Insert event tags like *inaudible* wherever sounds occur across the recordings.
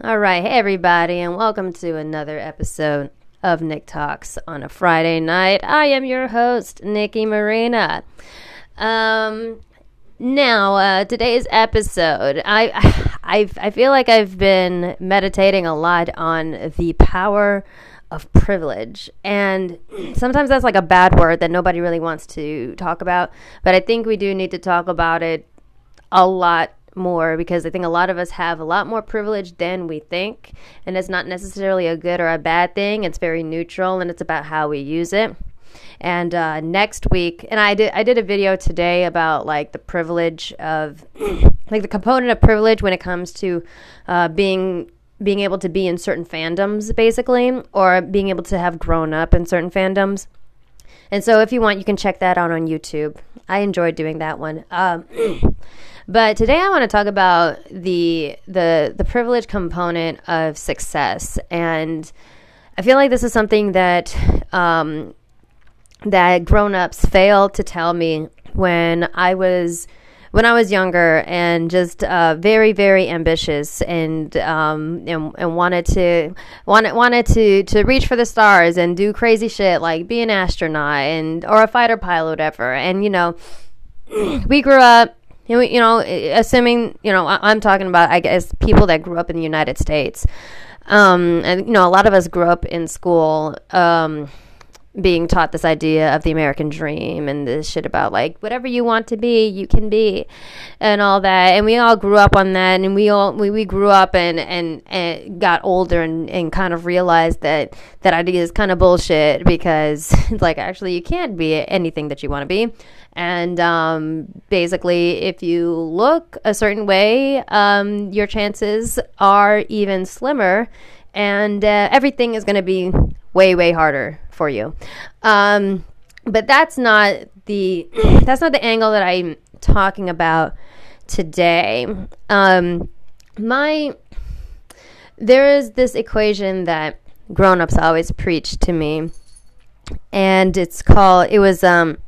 All right, hey everybody, and welcome to another episode of Nick Talks on a Friday night. I am your host, Nikki Marina. Um, now, uh, today's episode, I, *sighs* I, I feel like I've been meditating a lot on the power of privilege, and *clears throat* sometimes that's like a bad word that nobody really wants to talk about. But I think we do need to talk about it a lot more because I think a lot of us have a lot more privilege than we think. And it's not necessarily a good or a bad thing, it's very neutral and it's about how we use it. And uh, next week, and I did I did a video today about like the privilege of *clears throat* like the component of privilege when it comes to uh, being being able to be in certain fandoms, basically, or being able to have grown up in certain fandoms. And so, if you want, you can check that out on YouTube. I enjoyed doing that one. Um, *clears throat* but today, I want to talk about the the the privilege component of success, and I feel like this is something that um, that grown ups failed to tell me when I was when I was younger and just uh, very very ambitious and um, and, and wanted to wanted wanted to to reach for the stars and do crazy shit like be an astronaut and or a fighter pilot whatever and you know *clears throat* we grew up you know assuming you know I'm talking about I guess people that grew up in the United States. Um, and you know a lot of us grew up in school um, being taught this idea of the American dream and this shit about like whatever you want to be, you can be, and all that. And we all grew up on that, and we all we, we grew up and, and and got older and, and kind of realized that that idea is kind of bullshit because *laughs* like actually you can't be anything that you want to be. And um, basically, if you look a certain way, um, your chances are even slimmer, and uh, everything is going to be way way harder for you. Um, but that's not the *clears throat* that's not the angle that I'm talking about today. Um, my there is this equation that grown-ups always preach to me and it's called it was um,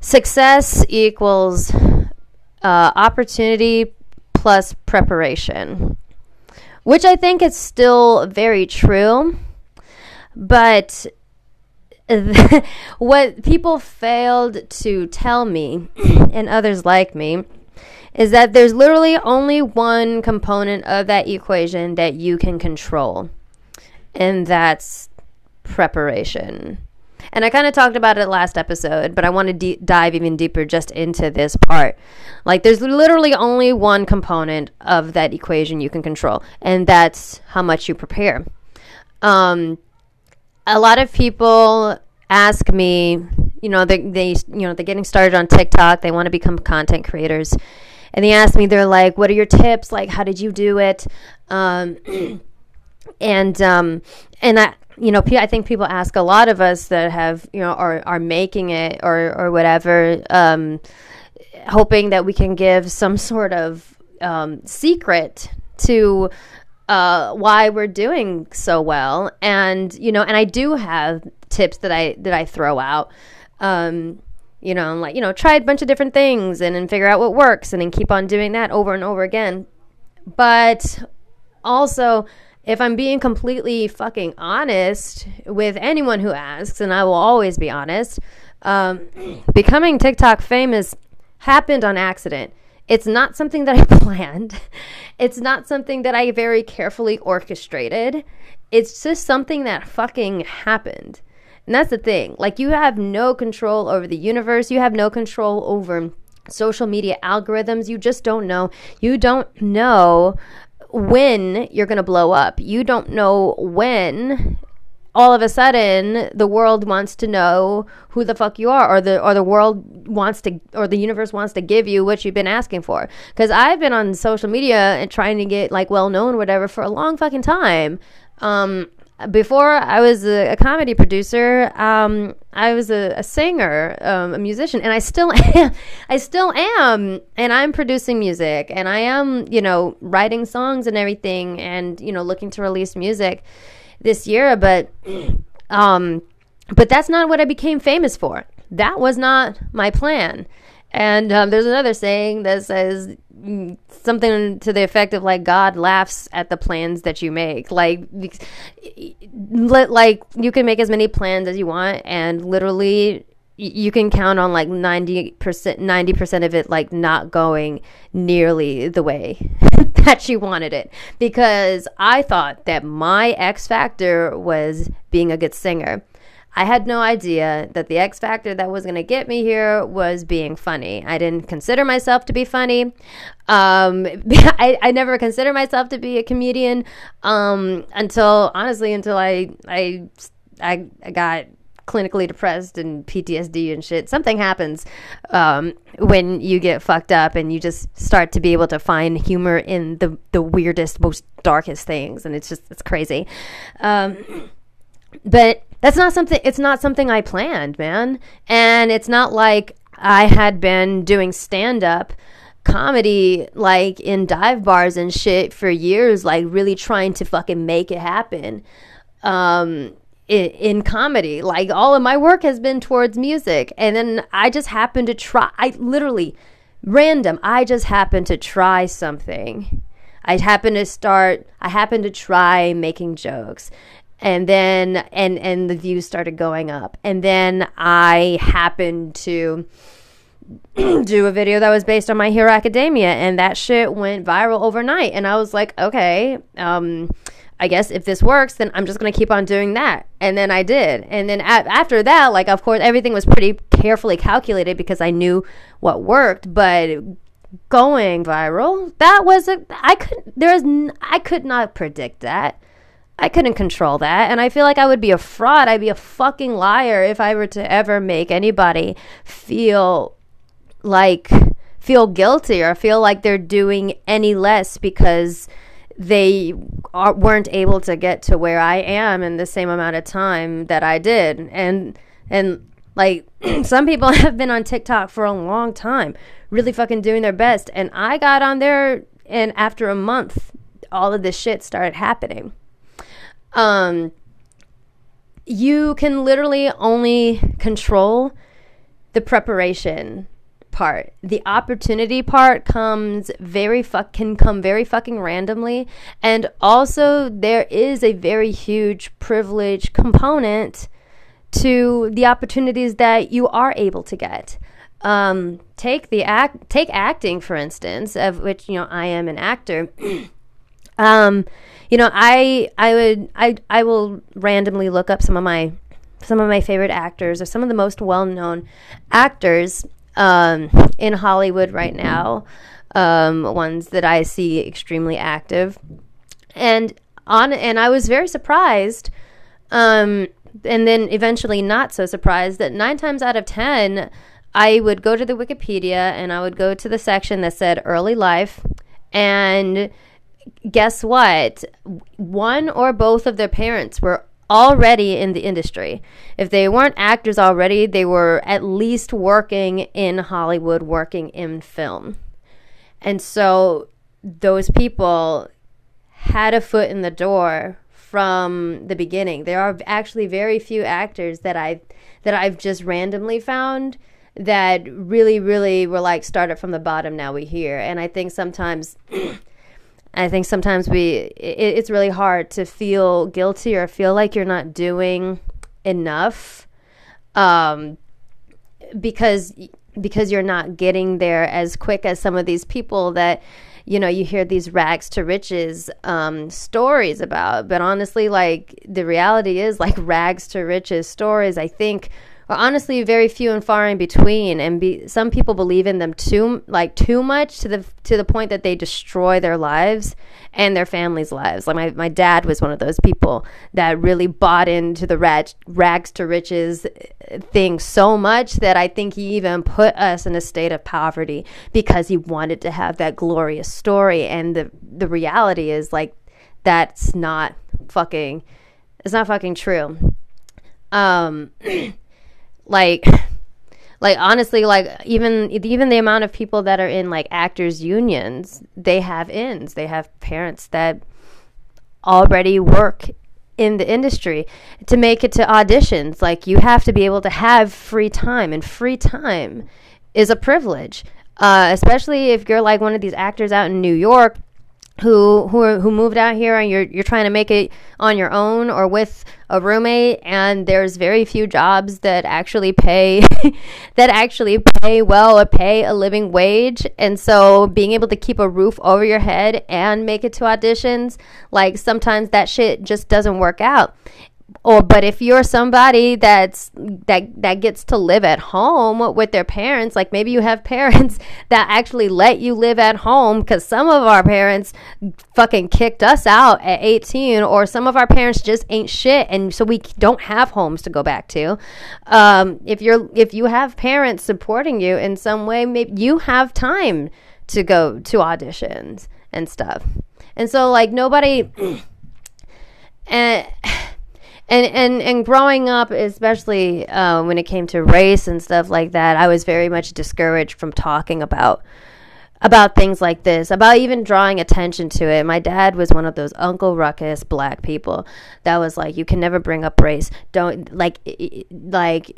success equals uh, opportunity plus preparation which i think is still very true but *laughs* what people failed to tell me *clears throat* and others like me is that there's literally only one component of that equation that you can control, and that's preparation. And I kind of talked about it last episode, but I want to de- dive even deeper just into this part. Like, there's literally only one component of that equation you can control, and that's how much you prepare. Um, a lot of people ask me, you know, they, they you know, they're getting started on TikTok, they want to become content creators. And they ask me, they're like, what are your tips? Like, how did you do it? Um, *clears throat* and, um, and I, you know, I think people ask a lot of us that have, you know, are, are making it or, or whatever, um, hoping that we can give some sort of, um, secret to, uh, why we're doing so well. And you know, and I do have tips that I that I throw out. Um, you know, like, you know, try a bunch of different things and then figure out what works and then keep on doing that over and over again. But also, if I'm being completely fucking honest with anyone who asks, and I will always be honest, um, becoming TikTok famous happened on accident. It's not something that I *laughs* planned. It's not something that I very carefully orchestrated. It's just something that fucking happened. And that's the thing. Like, you have no control over the universe, you have no control over social media algorithms. You just don't know. You don't know when you're going to blow up. You don't know when all of a sudden the world wants to know who the fuck you are or the or the world wants to or the universe wants to give you what you've been asking for because i've been on social media and trying to get like well known whatever for a long fucking time um, before I was a, a comedy producer, um, I was a, a singer, um, a musician, and I still *laughs* am. I still am, and I'm producing music, and I am, you know, writing songs and everything, and you know, looking to release music this year. But, um, but that's not what I became famous for. That was not my plan. And um, there's another saying that says, something to the effect of like God laughs at the plans that you make. Like, like you can make as many plans as you want, and literally you can count on like 90% 90% of it like not going nearly the way *laughs* that you wanted it because i thought that my x factor was being a good singer I had no idea that the X factor that was going to get me here was being funny. I didn't consider myself to be funny. Um, *laughs* I, I never considered myself to be a comedian um, until, honestly, until I, I, I got clinically depressed and PTSD and shit. Something happens um, when you get fucked up and you just start to be able to find humor in the the weirdest, most darkest things, and it's just it's crazy. Um, but that's not something it's not something I planned, man. And it's not like I had been doing stand up comedy like in dive bars and shit for years like really trying to fucking make it happen. Um in, in, comedy. Like all of my work has been towards music. And then I just happened to try, I literally, random, I just happened to try something. I happened to start, I happened to try making jokes and then and and the views started going up and then i happened to *clears throat* do a video that was based on my hero academia and that shit went viral overnight and i was like okay um I guess if this works, then I'm just going to keep on doing that. And then I did. And then a- after that, like, of course, everything was pretty carefully calculated because I knew what worked. But going viral, that was a, I could, there's, I could not predict that. I couldn't control that. And I feel like I would be a fraud. I'd be a fucking liar if I were to ever make anybody feel like, feel guilty or feel like they're doing any less because they are, weren't able to get to where I am in the same amount of time that I did. And, and, like *clears throat* some people *laughs* have been on TikTok for a long time, really fucking doing their best. And I got on there, and after a month, all of this shit started happening. Um, you can literally only control the preparation part. The opportunity part comes very fuck can come very fucking randomly and also there is a very huge privilege component to the opportunities that you are able to get. Um, take the act take acting for instance, of which you know I am an actor. *clears throat* um, you know, I I would I I will randomly look up some of my some of my favorite actors or some of the most well known actors um, in Hollywood right now, um, ones that I see extremely active, and on and I was very surprised, um, and then eventually not so surprised that nine times out of ten. I would go to the Wikipedia and I would go to the section that said early life and guess what? One or both of their parents were already in the industry. If they weren't actors already, they were at least working in Hollywood, working in film. And so those people had a foot in the door from the beginning. There are actually very few actors that I that I've just randomly found that really really were like started from the bottom now we hear. And I think sometimes *clears throat* I think sometimes we it, it's really hard to feel guilty or feel like you're not doing enough um, because because you're not getting there as quick as some of these people that you know you hear these rags to riches um, stories about. But honestly like the reality is like rags to riches stories i think are honestly very few and far in between and be, some people believe in them too like too much to the to the point that they destroy their lives and their families' lives. Like my, my dad was one of those people that really bought into the rag, rags to riches thing so much that I think he even put us in a state of poverty because he wanted to have that glorious story and the the reality is like that's not fucking it's not fucking true. Um *clears throat* like like honestly like even even the amount of people that are in like actors unions they have ins they have parents that already work in the industry. To make it to auditions like you have to be able to have free time and free time is a privilege. Uh, especially if you're like one of these actors out in New York who who who moved out here and you're you're trying to make it on your own or with a roommate and there's very few jobs that actually pay *laughs* that actually pay well or pay a living wage. And so being able to keep a roof over your head and make it to auditions like sometimes that shit just doesn't work out or but if you're somebody that's that that gets to live at home with their parents like maybe you have *laughs* parents that actually let you live at home because some of our parents fucking kicked us out at 18 or some of our parents just ain't shit and so we don't have homes to go back to. Um, if you're if you have parents supporting you in some way maybe you have time to go to auditions and stuff. And so like nobody *clears throat* and and and and growing up, especially uh, when it came to race and stuff like that, I was very much discouraged from talking about about things like this, about even drawing attention to it. My dad was one of those Uncle Ruckus black people that was like, you can never bring up race. Don't like, like,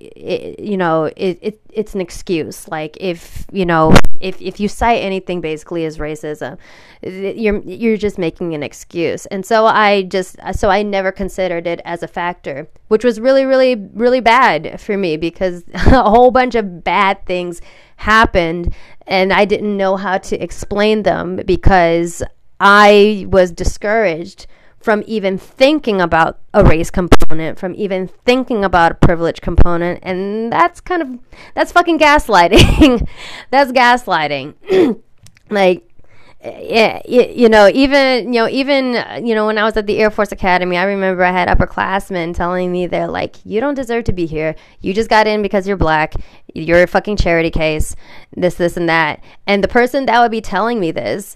you know, it, it, it's an excuse. Like if, you know, if, if you cite anything basically as racism, you're, you're just making an excuse. And so I just, so I never considered it as a factor, which was really, really, really bad for me because *laughs* a whole bunch of bad things happened and I didn't know how to explain them because I was discouraged from even thinking about a race component, from even thinking about a privilege component, and that's kind of that's fucking gaslighting. *laughs* that's gaslighting. *clears throat* like Eh, eh, you know, even you know, even uh, you know, when I was at the Air Force Academy, I remember I had upperclassmen telling me they're like, "You don't deserve to be here. You just got in because you're black. You're a fucking charity case. This, this, and that." And the person that would be telling me this,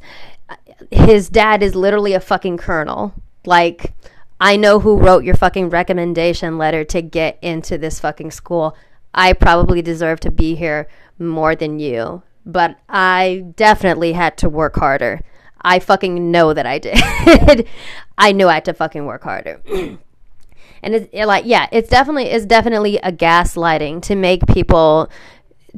uh, his dad is literally a fucking colonel. Like, I know who wrote your fucking recommendation letter to get into this fucking school. I probably deserve to be here more than you but I definitely had to work harder. I fucking know that I did. *laughs* I knew I had to fucking work harder. *clears throat* and it's it like yeah, it's definitely it's definitely a gaslighting to make people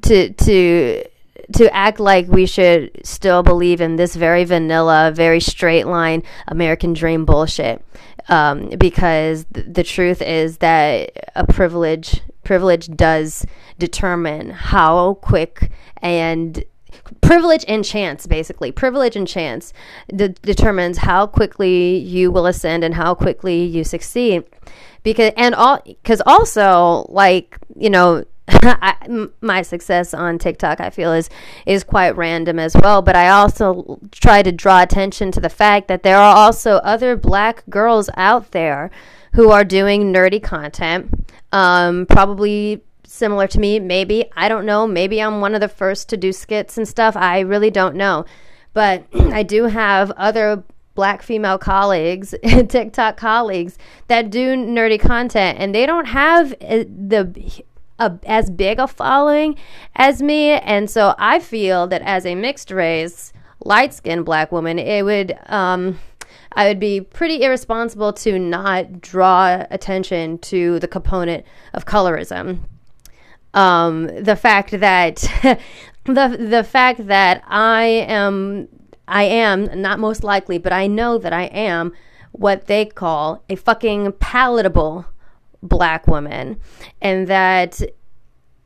to to to act like we should still believe in this very vanilla, very straight line American dream bullshit. Um, because th- the truth is that a privilege privilege does determine how quick and privilege and chance basically privilege and chance de- determines how quickly you will ascend and how quickly you succeed because and all because also like you know *laughs* My success on TikTok, I feel is is quite random as well. But I also try to draw attention to the fact that there are also other Black girls out there who are doing nerdy content, um, probably similar to me. Maybe I don't know. Maybe I'm one of the first to do skits and stuff. I really don't know, but *clears throat* I do have other black female colleagues, *laughs* TikTok colleagues that do nerdy content, and they don't have uh, the a, as big a following as me. And so I feel that as a mixed race, light skinned black woman, it would, um, I would be pretty irresponsible to not draw attention to the component of colorism. Um, the fact that *laughs* the the fact that I am I am not most likely, but I know that I am what they call a fucking palatable black woman and that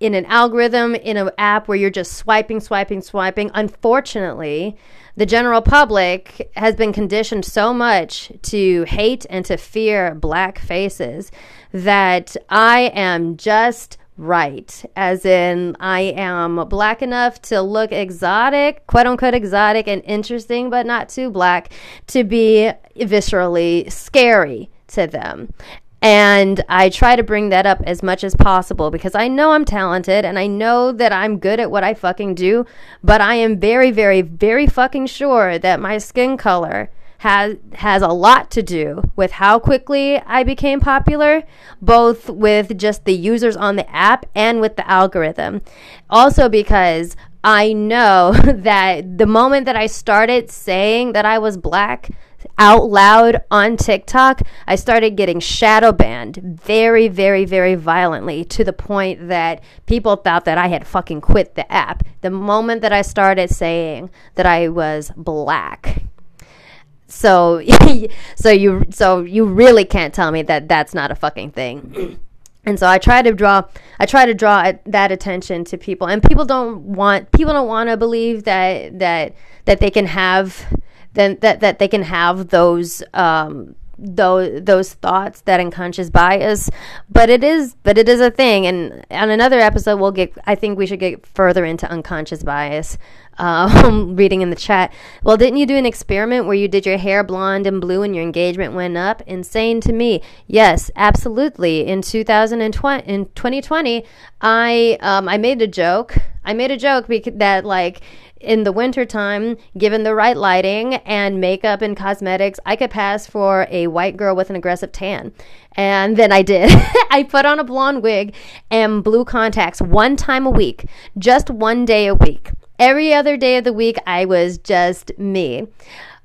in an algorithm in an app where you're just swiping swiping swiping unfortunately the general public has been conditioned so much to hate and to fear black faces that i am just right as in i am black enough to look exotic quote unquote exotic and interesting but not too black to be viscerally scary to them and I try to bring that up as much as possible because I know I'm talented and I know that I'm good at what I fucking do, but I am very, very, very fucking sure that my skin color has has a lot to do with how quickly I became popular, both with just the users on the app and with the algorithm. Also because I know *laughs* that the moment that I started saying that I was black out loud on TikTok, I started getting shadow banned very, very, very violently to the point that people thought that I had fucking quit the app. The moment that I started saying that I was black. So, *laughs* so you, so you really can't tell me that that's not a fucking thing. And so I try to draw I try to draw that attention to people. And people don't want people don't want to believe that that that they can have then that that they can have those um those those thoughts that unconscious bias. But it is but it is a thing. And on another episode we'll get i think we should get further into unconscious bias um, *laughs* reading in the chat well didn't you do an experiment where you did your hair blonde and blue and your engagement went up insane to me yes absolutely in 2020 in 2020 i um, i made a joke i made a joke that like in the wintertime, given the right lighting and makeup and cosmetics, I could pass for a white girl with an aggressive tan. And then I did. *laughs* I put on a blonde wig and blue contacts one time a week, just one day a week. Every other day of the week, I was just me.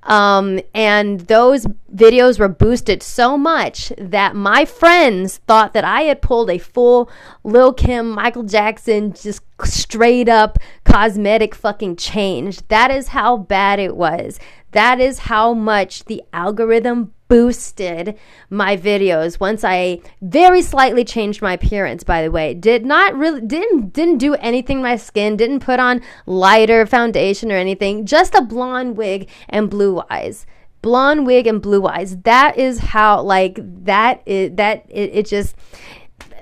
Um, and those videos were boosted so much that my friends thought that I had pulled a full Lil Kim, Michael Jackson, just straight up cosmetic fucking change. That is how bad it was. That is how much the algorithm boosted my videos once I very slightly changed my appearance by the way. Did not really didn't didn't do anything my skin didn't put on lighter foundation or anything just a blonde wig and blue eyes. Blonde wig and blue eyes. That is how like that is that it, it just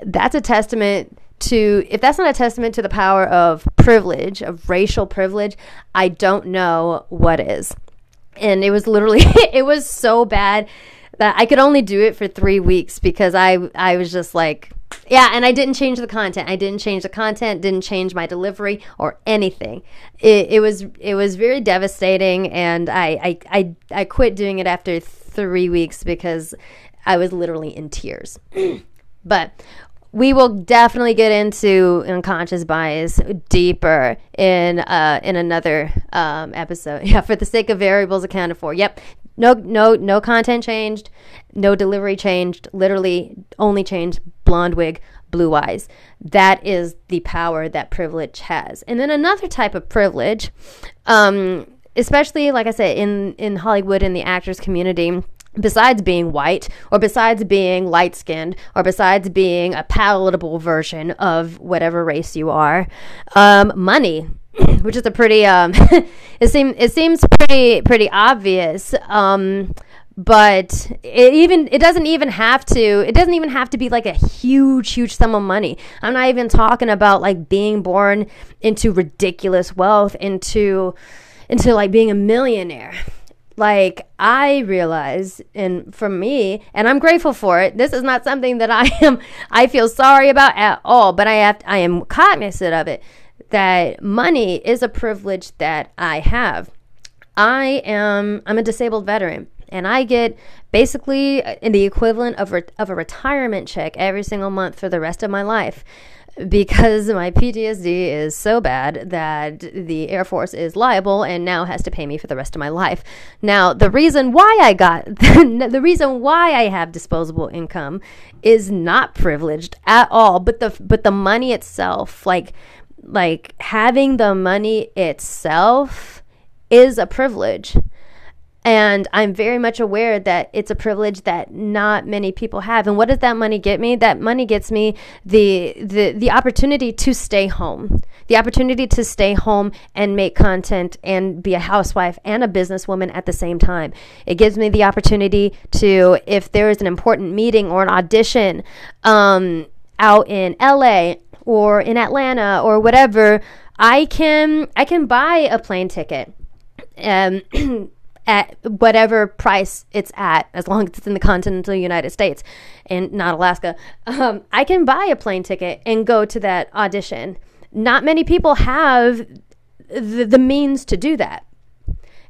that's a testament to if that's not a testament to the power of privilege of racial privilege i don't know what is and it was literally *laughs* it was so bad that I could only do it for three weeks because I I was just like yeah, and I didn't change the content. I didn't change the content, didn't change my delivery or anything. It, it was it was very devastating, and I, I I I quit doing it after three weeks because I was literally in tears. *clears throat* but we will definitely get into unconscious bias deeper in uh, in another um, episode. *laughs* Yeah, for the sake of variables accounted for. Yep, no no no content changed, no delivery changed. Literally only changed blonde wig, blue eyes. That is the power that privilege has. And then another type of privilege, um, especially like I said in in Hollywood in the actors community besides being white or besides being light skinned or besides being a palatable version of whatever race you are um, money *clears throat* which is a pretty um, *laughs* it seems it seems pretty pretty obvious um, but it even it doesn't even have to it doesn't even have to be like a huge huge sum of money. I'm not even talking about like being born into ridiculous wealth into into like being a millionaire like I realize and for me and I'm grateful for it this is not something that I am I feel sorry about at all but I have I am cognizant of it that money is a privilege that I have. I am I'm a disabled veteran and I get basically in the equivalent of re- of a retirement check every single month for the rest of my life because my PTSD is so bad that the Air Force is liable and now has to pay me for the rest of my life. Now, the reason why I got *laughs* the reason why I have disposable income is not privileged at all, but the but the money itself, like like having the money itself is a privilege and I'm very much aware that it's a privilege that not many people have. And what does that money get me? That money gets me the the the opportunity to stay home. The opportunity to stay home and make content and be a housewife and a businesswoman at the same time. It gives me the opportunity to if there is an important meeting or an audition um, out in LA or in Atlanta or whatever, I can I can buy a plane ticket. Um *clears throat* at whatever price it's at, as long as it's in the continental United States and not Alaska, um, I can buy a plane ticket and go to that audition. Not many people have the, the means to do that.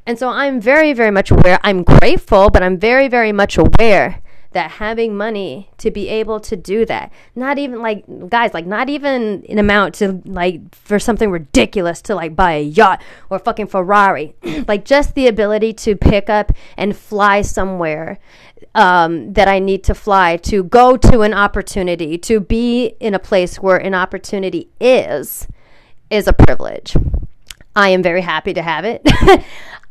And so I'm very, very much aware. I'm grateful, but I'm very, very much aware that having money to be able to do that, not even like guys, like not even an amount to like for something ridiculous to like buy a yacht or fucking Ferrari, *clears throat* like just the ability to pick up and fly somewhere um, that I need to fly to go to an opportunity, to be in a place where an opportunity is, is a privilege. I am very happy to have it. *laughs*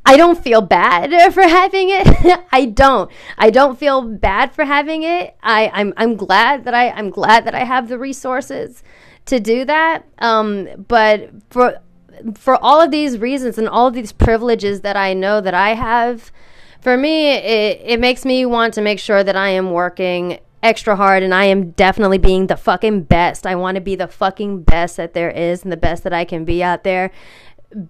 I don't feel bad *laughs* for having it. *laughs* I don't. I don't feel bad for having it. I, I'm I'm glad that I I'm glad that I have the resources to do that. Um, but for for all of these reasons and all of these privileges that I know that I have, for me, it, it makes me want to make sure that I am working extra hard and I am definitely being the fucking best. I want to be the fucking best that there is and the best that I can be out there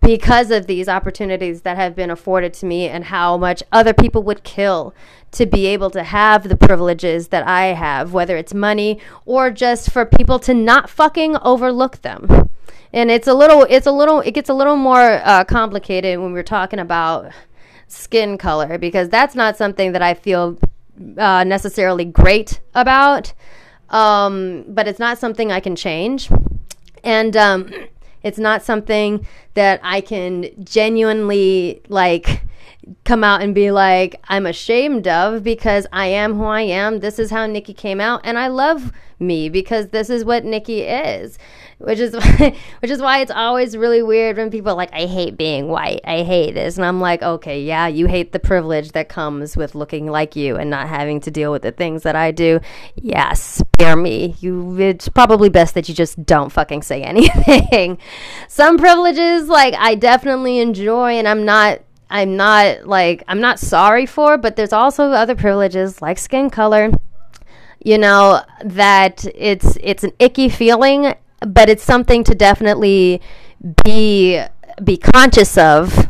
because of these opportunities that have been afforded to me and how much other people would kill to be able to have the privileges that I have, whether it's money or just for people to not fucking overlook them. And it's a little, it's a little, it gets a little more uh, complicated when we're talking about skin color because that's not something that I feel uh, necessarily great about. Um, but it's not something I can change. And um, it's not something that I can genuinely like come out and be like, I'm ashamed of because I am who I am. This is how Nikki came out. And I love me because this is what Nikki is which is *laughs* which is why it's always really weird when people like I hate being white. I hate this. And I'm like, "Okay, yeah, you hate the privilege that comes with looking like you and not having to deal with the things that I do." Yeah, spare me. You it's probably best that you just don't fucking say *laughs* anything. Some privileges like I definitely enjoy and I'm not I'm not like I'm not sorry for, but there's also other privileges like skin color you know that it's it's an icky feeling but it's something to definitely be be conscious of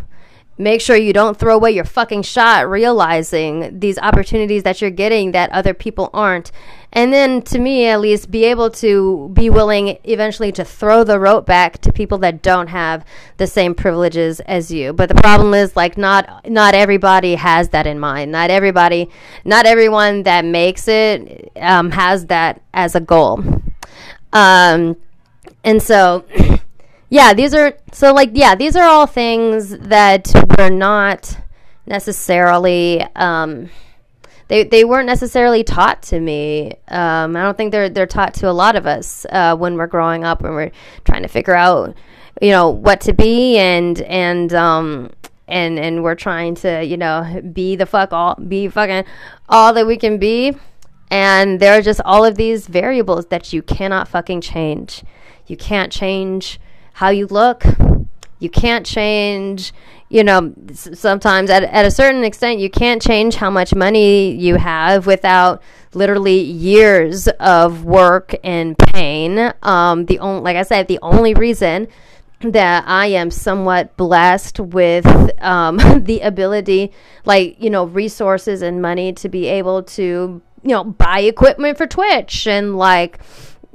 make sure you don't throw away your fucking shot realizing these opportunities that you're getting that other people aren't. And then to me at least be able to be willing eventually to throw the rope back to people that don't have the same privileges as you. But the problem is like not not everybody has that in mind. Not everybody not everyone that makes it um, has that as a goal. Um, and so, *clears throat* yeah, these are so like yeah, these are all things that were not necessarily um, they they weren't necessarily taught to me. Um, I don't think they're they're taught to a lot of us uh, when we're growing up when we're trying to figure out you know what to be and and um and and we're trying to you know be the fuck all be fucking all that we can be and there are just all of these variables that you cannot fucking change you can't change how you look. You can't change, you know, sometimes at, at a certain extent, you can't change how much money you have without literally years of work and pain. Um, the only, like I said, the only reason that I am somewhat blessed with um, *laughs* the ability, like, you know, resources and money to be able to, you know, buy equipment for Twitch and like,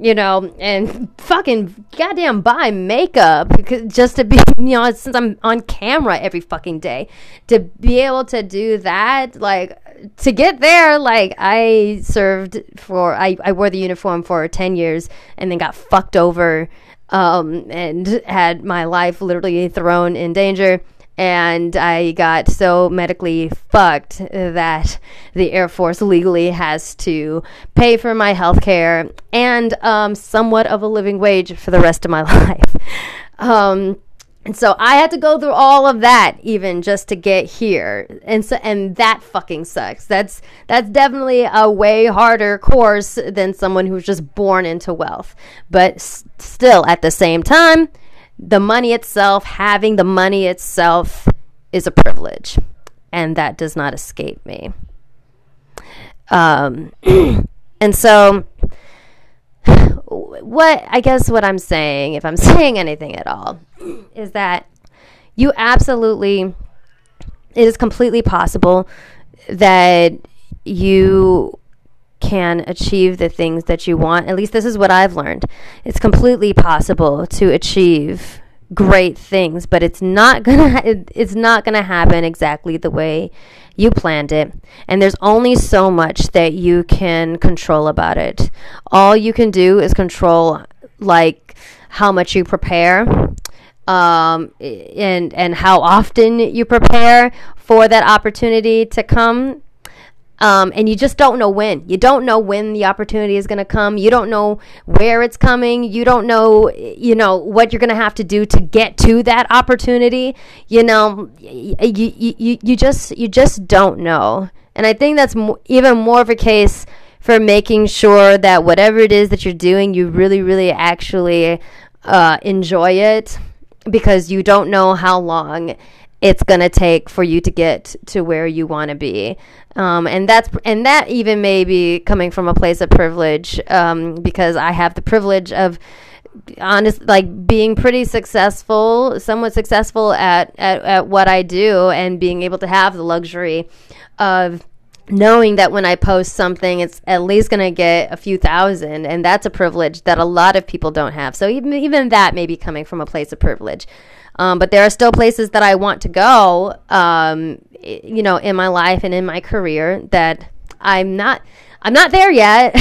you know, and fucking goddamn buy makeup just to be, *laughs* you know, since I'm on camera every fucking day, to be able to do that, like, to get there, like, I served for, I, I wore the uniform for 10 years and then got fucked over um, and had my life literally thrown in danger and I got so medically fucked that the Air Force legally has to pay for my health care and um, somewhat of a living wage for the rest of my *laughs* life. Um, and so I had to go through all of that even just to get here. And so and that fucking sucks. That's that's definitely a way harder course than someone who's just born into wealth. But s- still at the same time, the money itself, having the money itself, is a privilege, and that does not escape me. Um, *clears throat* and so, what I guess what I'm saying, if I'm *laughs* saying anything at all, is that you absolutely, it is completely possible that you can achieve the things that you want. At least this is what I've learned. It's completely possible to achieve great things, but it's not *laughs* gonna it's not gonna happen exactly the way you planned it. And there's only so much that you can control about it. All you can do is control like how much you prepare um, and and how often you prepare for that opportunity to come um, and you just don't know when. You don't know when the opportunity is going to come. You don't know where it's coming. You don't know, you know, what you're going to have to do to get to that opportunity. You know, you, you, you just you just don't know. And I think that's mo- even more of a case for making sure that whatever it is that you're doing, you really, really actually uh, enjoy it because you don't know how long it's going to take for you to get to where you want to be. Um, and that's and that even may be coming from a place of privilege um, because I have the privilege of honest like being pretty successful somewhat successful at, at, at what I do and being able to have the luxury of knowing that when I post something, it's at least going to get a few thousand, and that's a privilege that a lot of people don't have. So even even that may be coming from a place of privilege. Um, but there are still places that I want to go, um, you know, in my life and in my career that I'm not. I'm not there yet,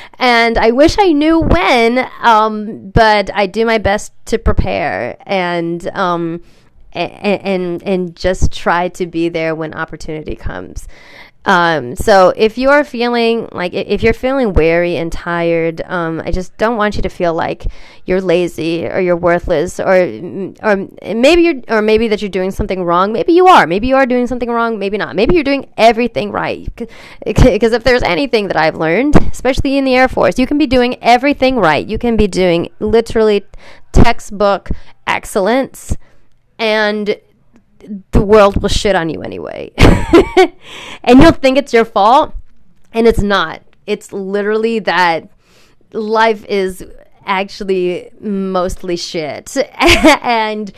*laughs* and I wish I knew when. Um, but I do my best to prepare and um, and, and and just try to be there when opportunity comes. Um, so if you're feeling like if you're feeling weary and tired, um, I just don't want you to feel like you're lazy or you're worthless or or maybe you're or maybe that you're doing something wrong. Maybe you are. Maybe you are doing something wrong. Maybe not. Maybe you're doing everything right. Because if there's anything that I've learned, especially in the Air Force, you can be doing everything right. You can be doing literally textbook excellence and the world will shit on you anyway. *laughs* and you'll think it's your fault, and it's not. It's literally that life is actually mostly shit. *laughs* and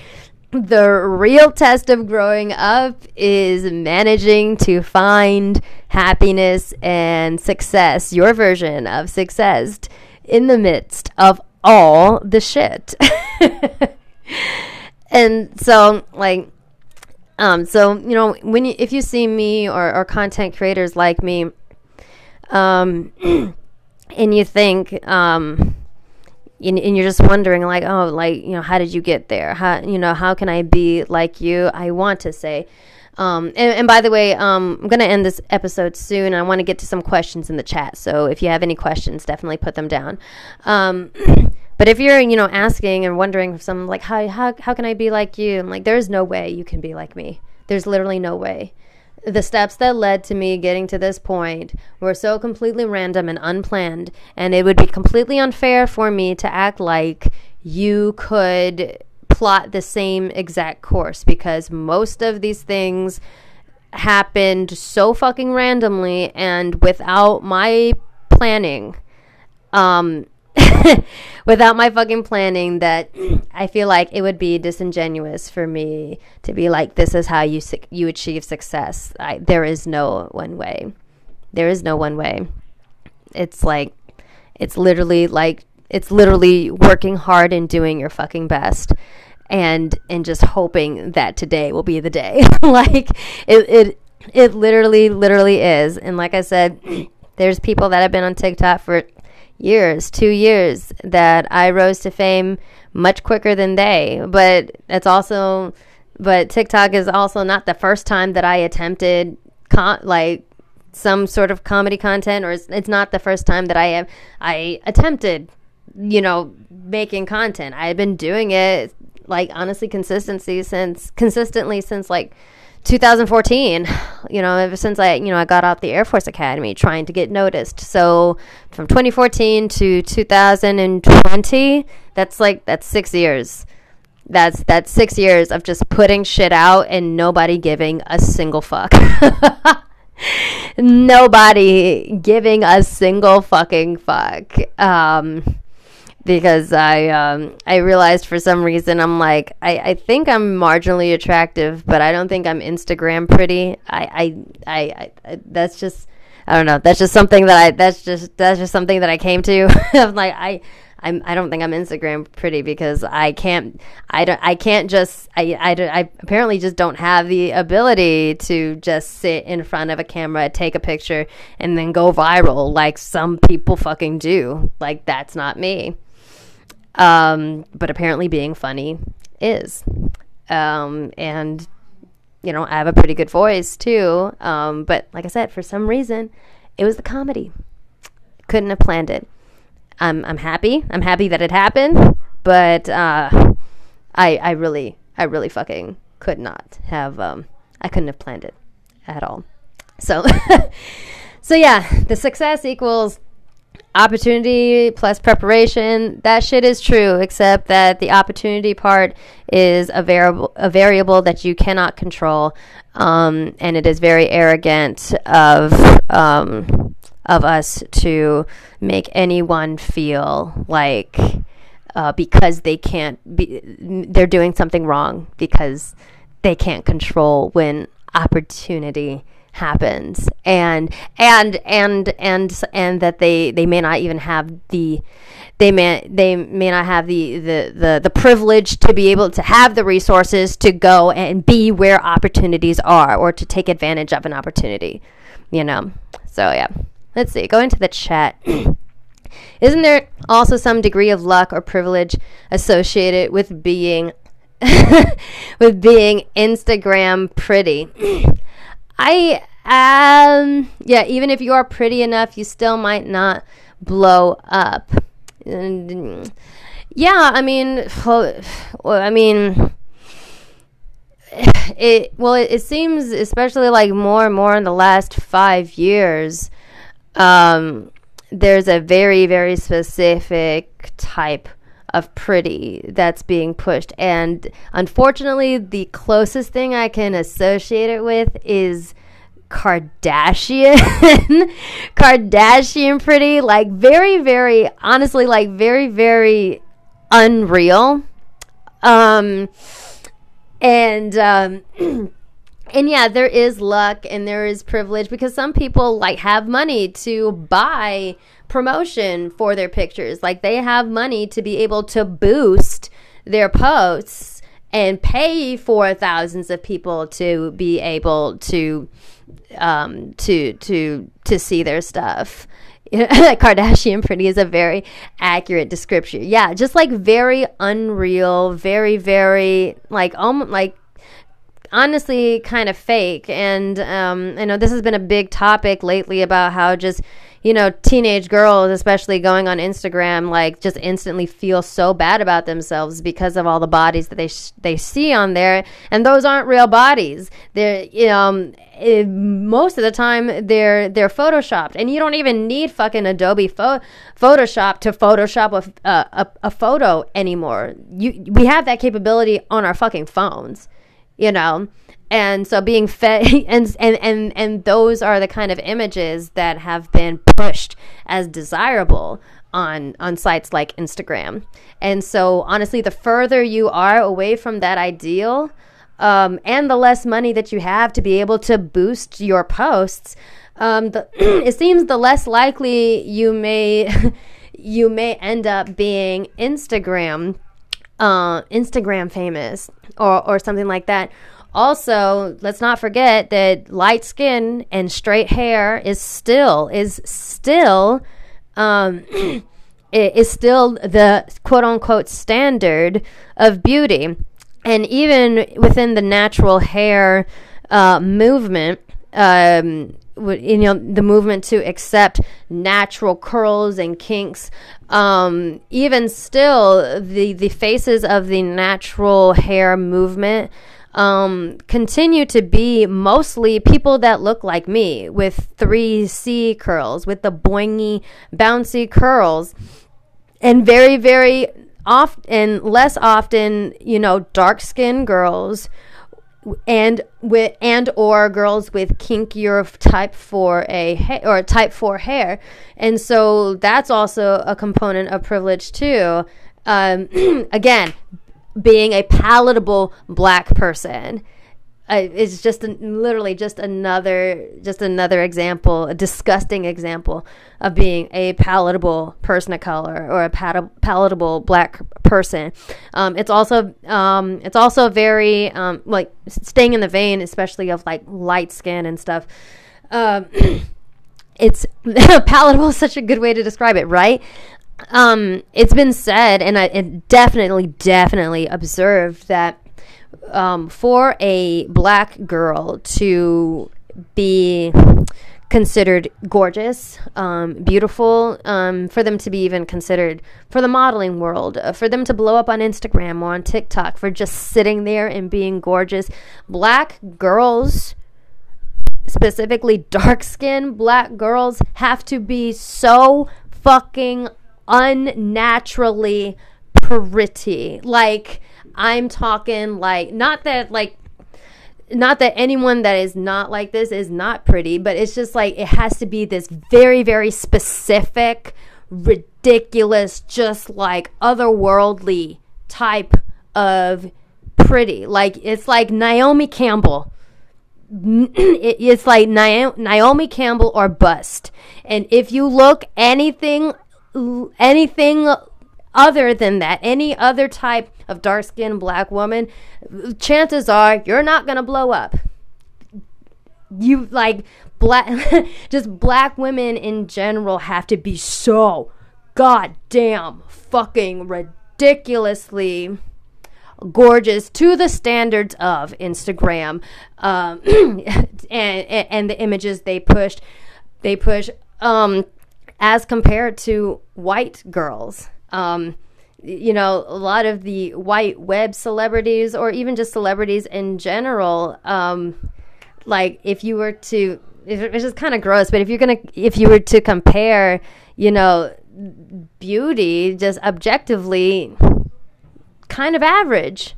the real test of growing up is managing to find happiness and success, your version of success, in the midst of all the shit. *laughs* and so, like, um, so you know when you, if you see me or, or content creators like me, um, *clears throat* and you think, um, and, and, you're just wondering like, oh, like you know, how did you get there? How you know, how can I be like you? I want to say. Um, and, and, by the way, um, I'm going to end this episode soon. I want to get to some questions in the chat. So if you have any questions, definitely put them down. Um, *clears throat* But if you're, you know, asking and wondering some like how how how can I be like you? I'm like, there's no way you can be like me. There's literally no way. The steps that led to me getting to this point were so completely random and unplanned, and it would be completely unfair for me to act like you could plot the same exact course because most of these things happened so fucking randomly and without my planning. Um, *laughs* without my fucking planning that I feel like it would be disingenuous for me to be like this is how you su- you achieve success. I, there is no one way. There is no one way. It's like it's literally like it's literally working hard and doing your fucking best and and just hoping that today will be the day. *laughs* like it it it literally literally is. And like I said, *clears throat* there's people that have been on TikTok for years, two years, that I rose to fame much quicker than they. But it's also, but TikTok is also not the first time that I attempted con- like some sort of comedy content, or it's, it's not the first time that I have I attempted, you know, making content. I had been doing it like honestly consistency since consistently since like 2014 you know ever since i you know i got out the air force academy trying to get noticed. So from 2014 to 2020 that's like that's six years. That's that's six years of just putting shit out and nobody giving a single fuck. *laughs* Nobody giving a single fucking fuck. Um because I um, I realized for some reason I'm like I, I think I'm marginally attractive, but I don't think I'm Instagram pretty. I I, I, I that's just I don't know. That's just something that I that's just that's just something that I came to. *laughs* I'm like I I'm, I don't think I'm Instagram pretty because I can't I don't I can't just I, I, I apparently just don't have the ability to just sit in front of a camera take a picture and then go viral like some people fucking do like that's not me um, but apparently being funny is um, and you know I have a pretty good voice too um, but like I said for some reason it was the comedy couldn't have planned it I'm I'm happy. I'm happy that it happened, but uh, I I really I really fucking could not have um, I couldn't have planned it at all. So *laughs* so yeah, the success equals opportunity plus preparation. That shit is true, except that the opportunity part is a variable a variable that you cannot control, um, and it is very arrogant of. Um, of us to make anyone feel like uh, because they can't be they're doing something wrong because they can't control when opportunity happens and and and and and that they they may not even have the they may they may not have the, the the the privilege to be able to have the resources to go and be where opportunities are or to take advantage of an opportunity you know so yeah Let's see, go into the chat. *clears throat* Isn't there also some degree of luck or privilege associated with being *laughs* with being Instagram pretty? *clears throat* I um yeah, even if you are pretty enough, you still might not blow up. And, yeah, I mean, well, I mean *sighs* it well it, it seems especially like more and more in the last 5 years um, there's a very, very specific type of pretty that's being pushed. And unfortunately, the closest thing I can associate it with is Kardashian. *laughs* Kardashian pretty. Like, very, very, honestly, like, very, very unreal. Um, and, um, *clears throat* and yeah, there is luck and there is privilege because some people like have money to buy promotion for their pictures. Like they have money to be able to boost their posts and pay for thousands of people to be able to um, to to to see their stuff. *laughs* Kardashian pretty is a very accurate description. Yeah, just like very unreal, very very like almost like honestly kind of fake. And um, know this has been a big topic lately about how just you know teenage girls, especially going on Instagram, like just instantly feel so bad about themselves because of all the bodies that they sh- they see on there, and those aren't real bodies. They're you know. Um, it, most of the time they're they're photoshopped and you don't even need fucking adobe Pho- photoshop to photoshop a, a, a photo anymore you we have that capability on our fucking phones you know and so being fed *laughs* and and and and those are the kind of images that have been pushed as desirable on on sites like Instagram. And so honestly the further you are away from that ideal um, and the less money that you have to be able to boost your posts, um, the, *clears throat* it seems the less likely you may *laughs* you may end up being Instagram uh, Instagram famous or, or something like that. Also, let's not forget that light skin and straight hair is still is still um, *clears throat* is still the quote unquote standard of beauty, and even within the natural hair uh, movement, um, you know the movement to accept natural curls and kinks. Um, even still the the faces of the natural hair movement um, continue to be mostly people that look like me with 3C curls, with the boingy, bouncy curls, and very, very often, and less often, you know, dark skinned girls and with and or girls with kinkier type 4a ha- or type 4 hair. And so that's also a component of privilege too. Um, *clears throat* again being a palatable black person I, it's just a, literally just another just another example, a disgusting example of being a palatable person of color or a pal- palatable black person. Um, it's also um, it's also very um, like staying in the vein, especially of like light skin and stuff. Um, *coughs* it's *laughs* palatable is such a good way to describe it, right? Um, it's been said, and I it definitely, definitely observed that um, for a black girl to be considered gorgeous, um, beautiful, um, for them to be even considered for the modeling world, uh, for them to blow up on Instagram or on TikTok for just sitting there and being gorgeous. Black girls, specifically dark skinned black girls, have to be so fucking unnaturally pretty. Like, I'm talking like not that like not that anyone that is not like this is not pretty, but it's just like it has to be this very very specific, ridiculous, just like otherworldly type of pretty. Like it's like Naomi Campbell. *clears throat* It's like Naomi Campbell or bust. And if you look anything anything other than that, any other type of dark skinned black woman, chances are you're not going to blow up. You like black, *laughs* just black women in general have to be so goddamn fucking ridiculously gorgeous to the standards of Instagram um, *clears throat* and, and, and the images they pushed. They push um, as compared to white girls. Um, you know, a lot of the white web celebrities, or even just celebrities in general, um, like if you were to, it's just kind of gross, but if you're gonna, if you were to compare, you know, beauty just objectively, kind of average.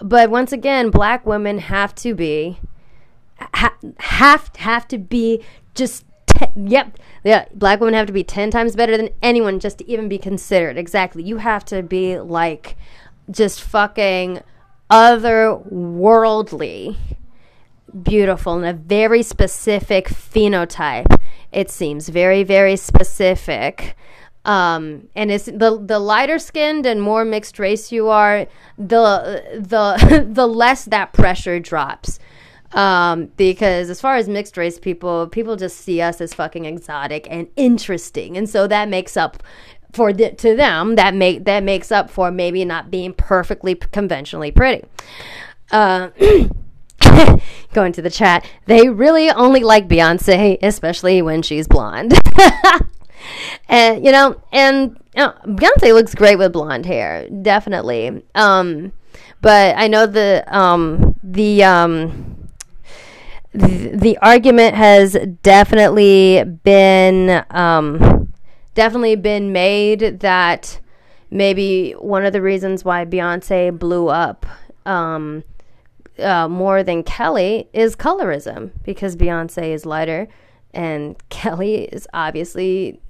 But once again, black women have to be, ha- have have to be just yep. Yeah, black women have to be 10 times better than anyone just to even be considered. Exactly. You have to be like just fucking otherworldly beautiful in a very specific phenotype. It seems very, very specific. Um, and it's the the lighter skinned and more mixed race you are, the the *laughs* the less that pressure drops um, because as far as mixed race people, people just see us as fucking exotic and interesting, and so that makes up for the, to them that make that makes up for maybe not being perfectly conventionally pretty. Uh, *coughs* going to the chat, they really only like Beyonce, especially when she's blonde. *laughs* and you know, and you know, Beyonce looks great with blonde hair, definitely. Um, but I know the um the um the, argument has definitely been um, definitely been made that maybe one of the reasons why Beyonce blew up um, uh, more than Kelly is colorism because Beyonce is lighter and *laughs* Kelly is obviously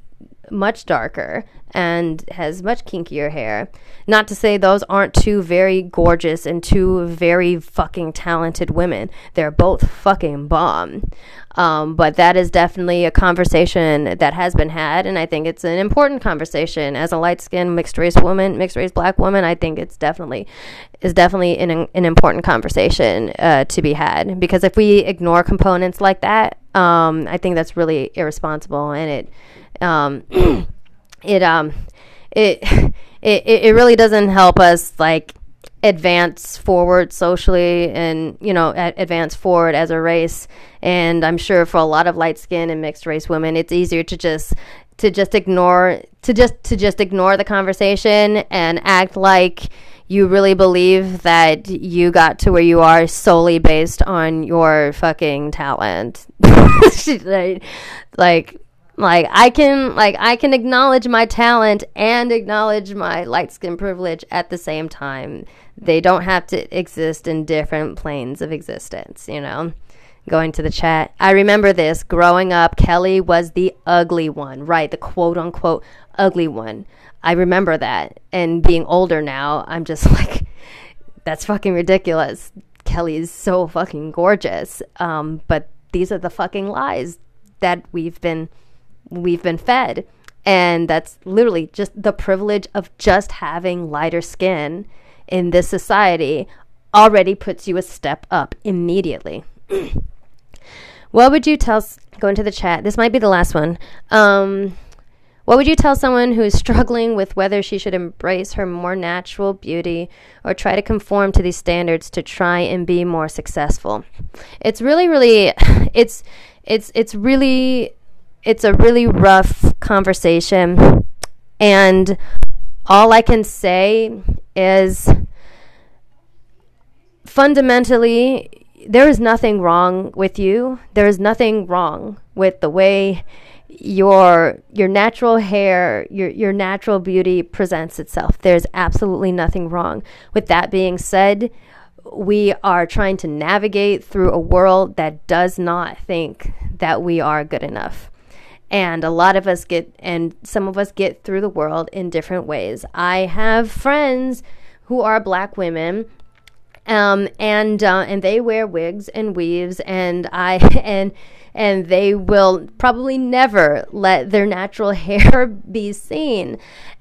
much darker and has much kinkier hair. Not to say those aren't two very gorgeous and two very fucking talented women. They're both fucking bomb. Um, but that is definitely a conversation that has been had, and I think it's an important conversation. As a light skinned mixed race woman, mixed race black woman, I think it's definitely is definitely an, an important conversation uh, to be had. Because if we ignore components like that, um, I think that's really irresponsible, and it um, it um it, it it really doesn't help us like advance forward socially and you know advance forward as a race. And i'm sure for a lot of light skin and mixed race women it's easier to just to just ignore to just to just ignore the conversation and act like you really believe that you got to where you are solely based on your fucking talent. *laughs* Like, like I can like I can acknowledge my talent and acknowledge my light skin privilege at the same time. They don't have to exist in different planes of existence, you know. Going to the chat. I remember this growing up, Kelly was the ugly one, right? The quote unquote ugly one. I remember that. And being older now, I'm just *laughs* like that's fucking ridiculous. Kelly's so fucking gorgeous. Um, but these are the fucking lies that we've been we've been fed. And that's literally just the privilege of just having lighter skin in this society already puts you a step up immediately. *clears throat* what would you tell go into the chat? This might be the last one. Um, what would you tell someone who is struggling with whether she should embrace her more natural beauty or try to conform to these standards to try and be more successful? It's really, really, *sighs* it's, it's, it's really, it's a really rough conversation. And all I can say is fundamentally, there is nothing wrong with you. There is nothing wrong with the way your your natural hair, your your natural beauty presents itself. There's absolutely nothing wrong. With that being said, we are trying to navigate through a world that does not think that we are good enough. And a lot of us get, and some of us get through the world in different ways. I have friends who are black women um, and uh, and they wear wigs and weaves, and I *laughs* and and they will probably never let their natural *laughs* hair be seen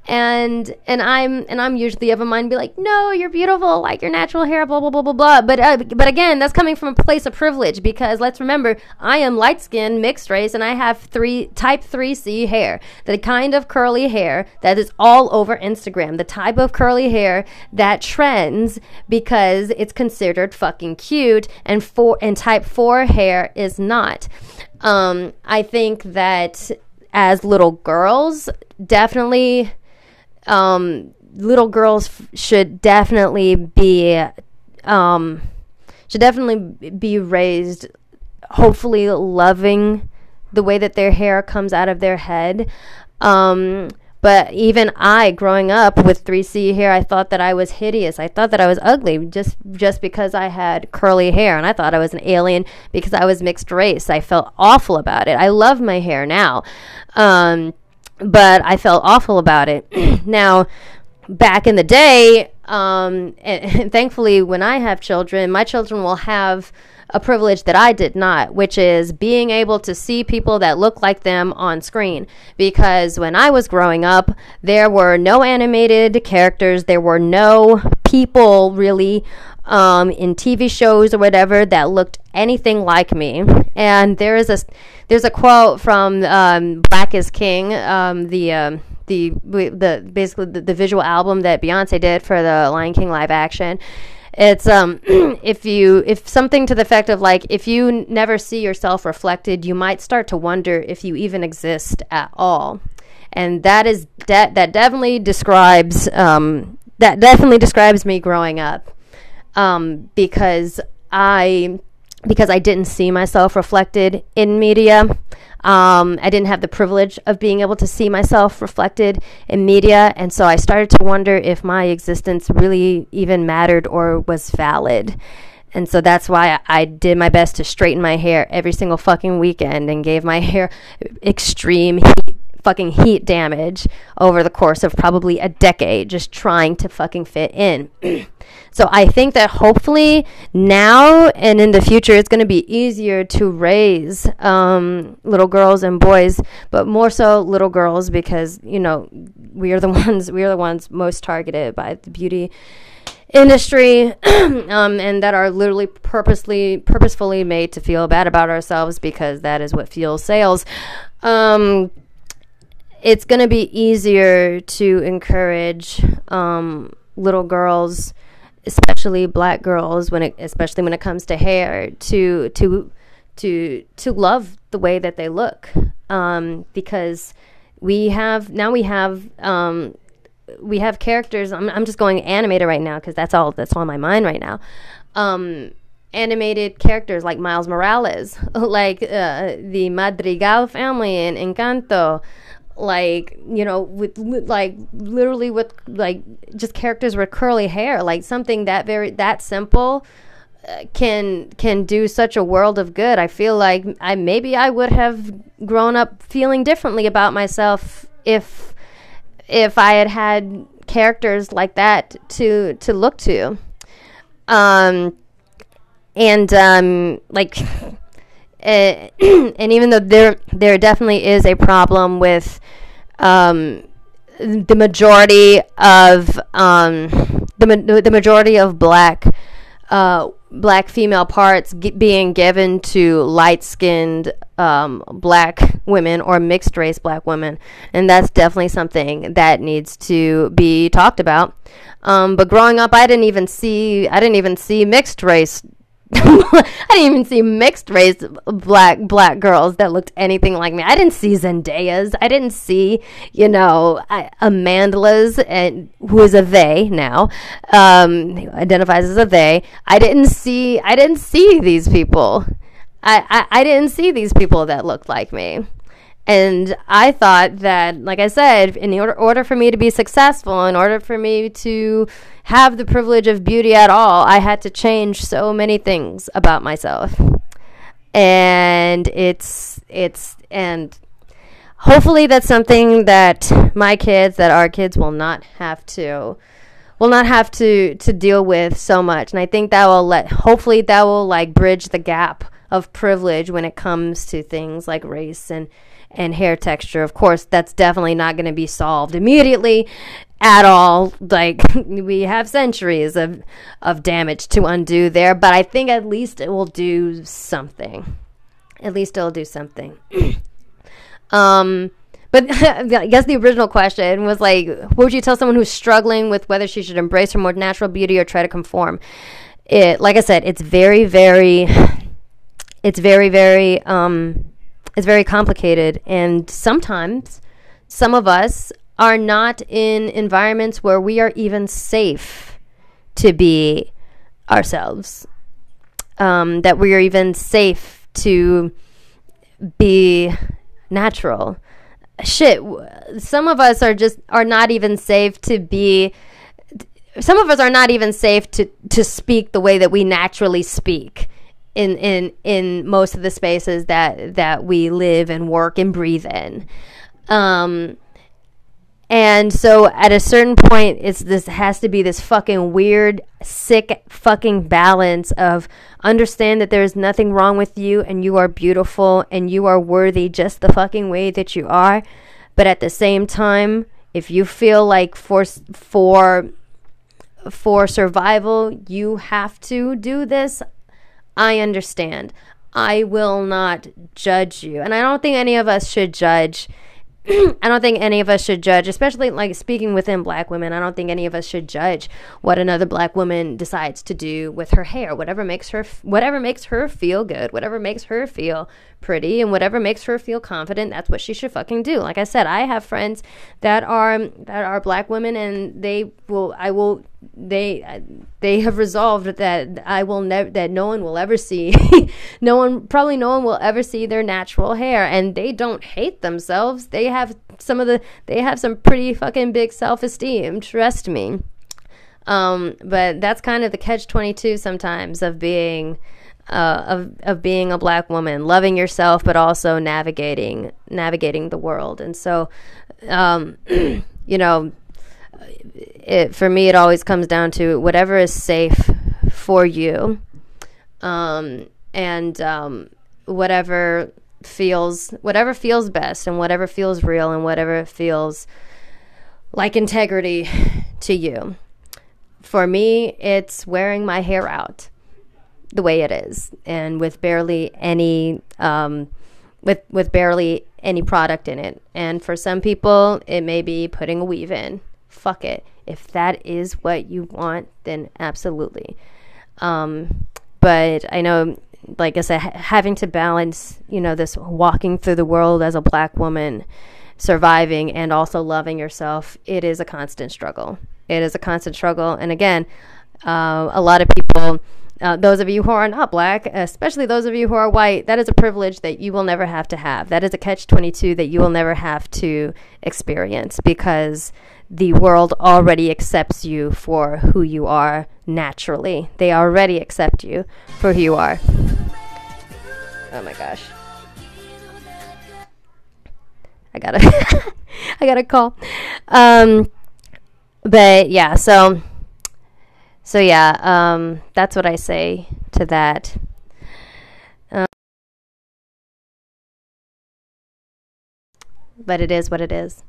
and and I'm and I'm usually of a mind to be like, no, you're beautiful, like your natural hair, blah blah blah blah blah. But uh, but again, that's coming from a place of privilege because let's remember, I am light skinned, mixed race, and I have three type three C hair, the kind of curly hair that is all over Instagram, the type of curly hair that trends because it's considered fucking cute, and four and type four hair is not. Um, I think that as little girls, definitely um, little girls f- should definitely be um, should definitely be raised hopefully loving the way that their hair comes out of their head. Um, but even I, growing up with 3C hair, I thought that I was hideous. I thought that I was ugly just just because I had curly hair, and I thought I was an alien because I was mixed race. I felt awful about it. I love my hair now. Um, but I felt awful about it. *clears throat* now, back in the day, um, and, *laughs* and, thankfully, when I have children, my children will have a privilege that I did not, which is being able to see people that look like them on screen. Because when I was growing up, there were no animated characters, there were no people really um, in TV shows or whatever that looked anything like me. And there is a there's a quote from um, Black is King, um, the um, the the basically the, the, visual album that Beyonce did for the Lion King live action. It's um *clears throat* if you if something to the effect of like if you never see yourself reflected, you might start to wonder if you even exist at all. And that is de- that definitely describes um, that definitely describes me growing up um, because I because I didn't see myself reflected in media. Um, I didn't have the privilege of being able to see myself reflected in media, and so I started to wonder if my existence really even mattered or was valid. And so that's why I did my best to straighten my hair every single fucking weekend and gave my hair extreme heat fucking heat damage over the course of probably a decade just trying to fucking fit in. *clears throat* so I think that hopefully now and in the future it's going to be easier to raise um, little girls and boys, but more so little girls because you know we are the *laughs* ones we are the ones most targeted by the beauty industry *clears throat* um, and that are literally purposely purposefully made to feel bad about ourselves because that is what fuels sales um, it's going to be easier to encourage um, little girls, especially black girls, when it, especially when it comes to hair, to to to to love the way that they look, um, because we have now we have um, we have characters. I'm, I'm just going animated right now because that's all that's on my mind right now. Um, animated characters like Miles Morales, *laughs* like uh, the Madrigal family in Encanto like you know with like literally with like just characters with curly hair like something that very that simple uh, can can do such a world of good. I feel like i maybe i would have grown up feeling differently about myself if if i had had characters like that to to look to. Um and um, like, *laughs* uh, *clears throat* and even though there there definitely is a problem with um, the majority of um, the the majority of black uh, black female parts g- being given to light skinned um, black women or mixed race black women. And that's definitely something that needs to be talked about. Um, but growing up, I didn't even see I didn't even see mixed race *laughs* I didn't even see mixed race black black girls that looked anything like me. I didn't see Zendayas. I didn't see, you know, Amandla's and who is a they now, um, identifies as a they. I didn't see. I didn't see these people. I, I, I didn't see these people that looked like me. And I thought that, like I said, in order, order for me to be successful, in order for me to have the privilege of beauty at all, I had to change so many things about myself. And it's, it's, and hopefully that's something that my kids, that our kids will not have to, will not have to, to deal with so much. And I think that will let, hopefully that will like bridge the gap of privilege when it comes to things like race and, and hair texture. Of course, that's definitely not going to be solved immediately at all. Like *laughs* we have centuries of of damage to undo there, but I think at least it will do something. At least it'll do something. *clears throat* um but *laughs* I guess the original question was like, what would you tell someone who's struggling with whether she should embrace her more natural beauty or try to conform? It, like I said, it's very, very, *sighs* it's very, very um, it's very complicated. And sometimes some of us are not in environments where we are even safe to be ourselves. Um, that we are even safe to be natural. Shit, some of us are just are not even safe to be some of us are not even safe to to speak the way that we naturally speak in in in most of the spaces that that we live and work and breathe in. Um, and so at a certain point, it's this has to be this fucking weird, sick fucking balance of understand that there's nothing wrong with you and you are beautiful and you are worthy just the fucking way that you are. But at the same time, if you feel like for for for survival, you have to do this. I understand. I will not judge you. And I don't think any of us should judge. *clears throat* I don't think any of us should judge, especially like speaking within black women. I don't think any of us should judge what another black woman decides to do with her hair, whatever makes her whatever makes her feel good, whatever makes her feel pretty and whatever makes her feel confident, that's what she should fucking do. Like I said, I have friends that are that are black women and they will I will they they have resolved that I will never that no one will ever see *laughs* no one probably no one will ever see their natural hair and they don't hate themselves. They have some of the they have some pretty fucking big self-esteem, trust me. Um, but that's kind of the catch 22 sometimes of being uh, of of being a black woman, loving yourself, but also navigating navigating the world. And so, um, *clears throat* you know, it for me, it always comes down to whatever is safe for you, um, and um, whatever feels whatever feels best, and whatever feels real, and whatever feels like integrity to you. For me, it's wearing my hair out the way it is, and with barely any um, with with barely any product in it. And for some people, it may be putting a weave in. Fuck it. If that is what you want, then absolutely. Um, but I know, like I said, ha- having to balance, you know, this walking through the world as a black woman, surviving and also loving yourself, it is a constant struggle. It is a constant struggle. And again, uh, a lot of people uh, those of you who are not black, especially those of you who are white, that is a privilege that you will never have to have. That is a catch 22 that you will never have to experience because the world already accepts you for who you are naturally. They already accept you for who you are. Oh my gosh. I got a *laughs* I got a call. Um but yeah, so so yeah, um, that's what I say to that. Um, but it is what it is.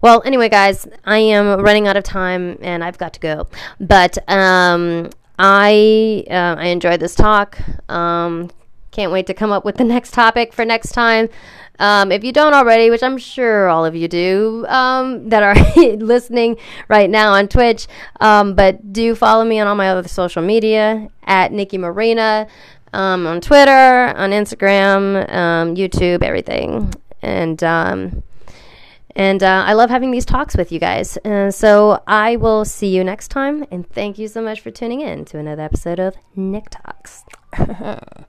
Well, anyway, guys, I am running out of time and I've got to go. But um, I uh, I enjoyed this talk. Um, can't wait to come up with the next topic for next time. Um, if you don't already, which I'm sure all of you do, um, that are *laughs* listening right now on Twitch, um, but do follow me on all my other social media at Nikki Marina um, on Twitter, on Instagram, um, YouTube, everything. And um, and uh, I love having these talks with you guys. Uh, so I will see you next time. And thank you so much for tuning in to another episode of Nick Talks. *laughs*